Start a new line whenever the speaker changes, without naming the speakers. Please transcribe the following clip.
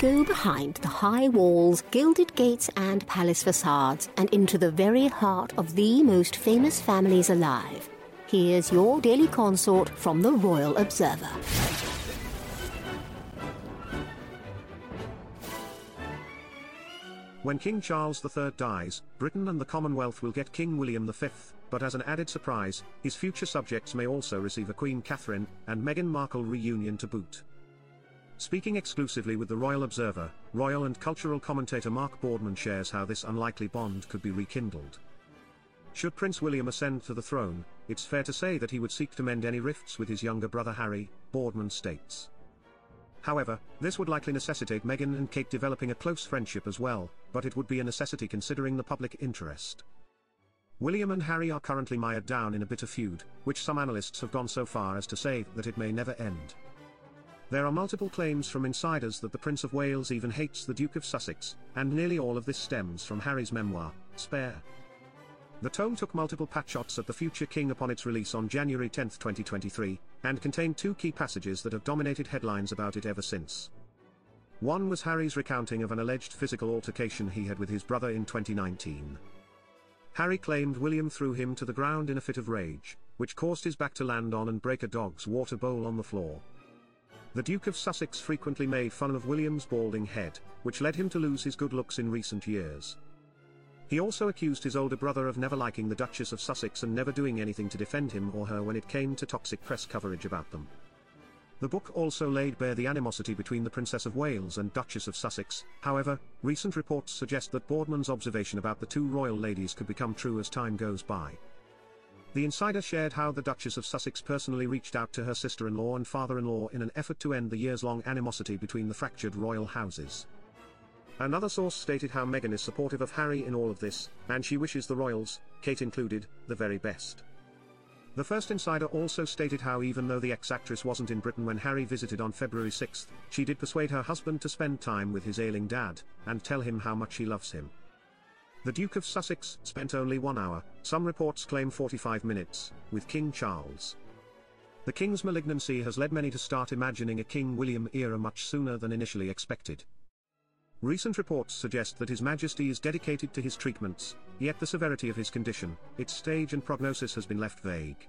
go behind the high walls, gilded gates, and palace facades and into the very heart of the most famous families alive. Here's your daily consort from the Royal Observer.
When King Charles III dies, Britain and the Commonwealth will get King William V, but as an added surprise, his future subjects may also receive a Queen Catherine and Meghan Markle reunion to boot. Speaking exclusively with the Royal Observer, royal and cultural commentator Mark Boardman shares how this unlikely bond could be rekindled. Should Prince William ascend to the throne, it's fair to say that he would seek to mend any rifts with his younger brother Harry, Boardman states. However, this would likely necessitate Meghan and Kate developing a close friendship as well, but it would be a necessity considering the public interest. William and Harry are currently mired down in a bitter feud, which some analysts have gone so far as to say that it may never end. There are multiple claims from insiders that the Prince of Wales even hates the Duke of Sussex, and nearly all of this stems from Harry's memoir, Spare. The tome took multiple patshots at the future king upon its release on January 10, 2023, and contained two key passages that have dominated headlines about it ever since. One was Harry's recounting of an alleged physical altercation he had with his brother in 2019. Harry claimed William threw him to the ground in a fit of rage, which caused his back to land on and break a dog's water bowl on the floor. The Duke of Sussex frequently made fun of William's balding head, which led him to lose his good looks in recent years. He also accused his older brother of never liking the Duchess of Sussex and never doing anything to defend him or her when it came to toxic press coverage about them. The book also laid bare the animosity between the Princess of Wales and Duchess of Sussex, however, recent reports suggest that Boardman's observation about the two royal ladies could become true as time goes by. The insider shared how the Duchess of Sussex personally reached out to her sister-in-law and father-in-law in an effort to end the years-long animosity between the fractured royal houses. Another source stated how Meghan is supportive of Harry in all of this, and she wishes the royals, Kate included, the very best. The first insider also stated how even though the ex-actress wasn't in Britain when Harry visited on February 6, she did persuade her husband to spend time with his ailing dad, and tell him how much he loves him. The Duke of Sussex spent only one hour, some reports claim 45 minutes, with King Charles. The king's malignancy has led many to start imagining a King William era much sooner than initially expected. Recent reports suggest that His Majesty is dedicated to his treatments, yet the severity of his condition, its stage and prognosis has been left vague.